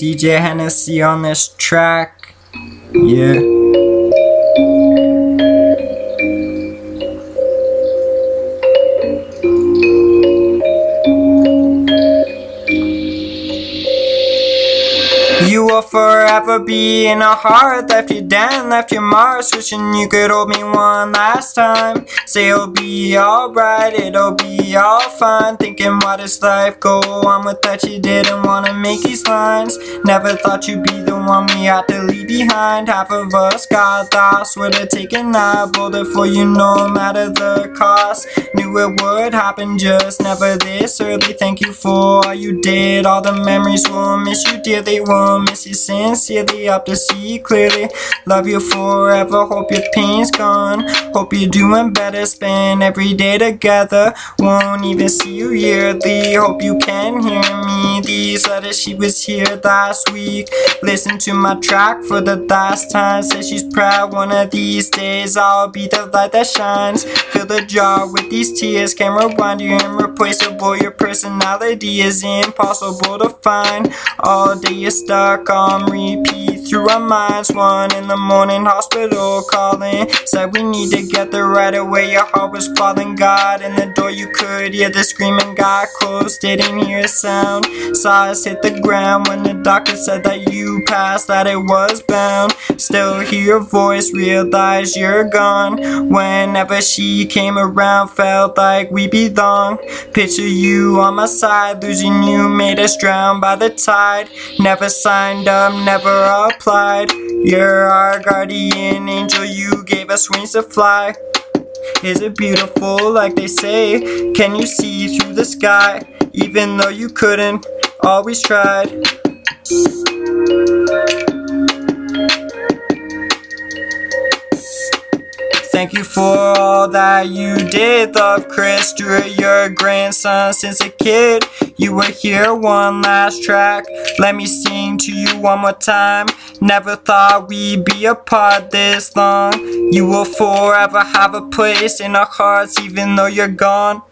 CJ Hennessy on this track. Yeah. You will forever be in a heart Left you down, left your marks Wishing you could hold me one last time. Say it'll be alright, it'll be all fine. Thinking why does life go on without you Didn't wanna make these lines. Never thought you'd be the one we had to leave behind. Half of us got lost, would've taken that Bolder for you no matter the cost. Knew it would happen just never this early. Thank you for all you did All the memories will miss you dearly Miss you sincerely Up to see clearly Love you forever Hope your pain's gone. Hope you're doing better Spend every day together. Won't even see you yearly. Hope you can hear me. These letters she was here last week. Listen to my track for the last time. Say she's proud One of these days. I'll be the light that shines. Fill the jar with these tears. Can't rewind you irreplaceable Your personality is impossible to find. All day you're stuck on repeat through our minds. One in the morning, hospital calling. Said we need to get there right away. Your heart was falling, God in the door. You could hear the screaming, got close Didn't hear a sound. Saw us hit the ground when the doctor said that you passed That it was bound. Still hear your voice, realize you're gone. Whenever she came around Felt like we belong. Picture you on my side Losing you made us drown by the tide. Never signed up, never applied. You're our guardian angel You gave us wings to fly. Is it beautiful like they say? Can you see through the sky? Even though you couldn't, always tried Thank you for all that you did, love Chris. Drew your grandson since a kid. You were here one last track. Let me sing to you one more time. Never thought we'd be apart this long. You will forever have a place in our hearts, even though you're gone.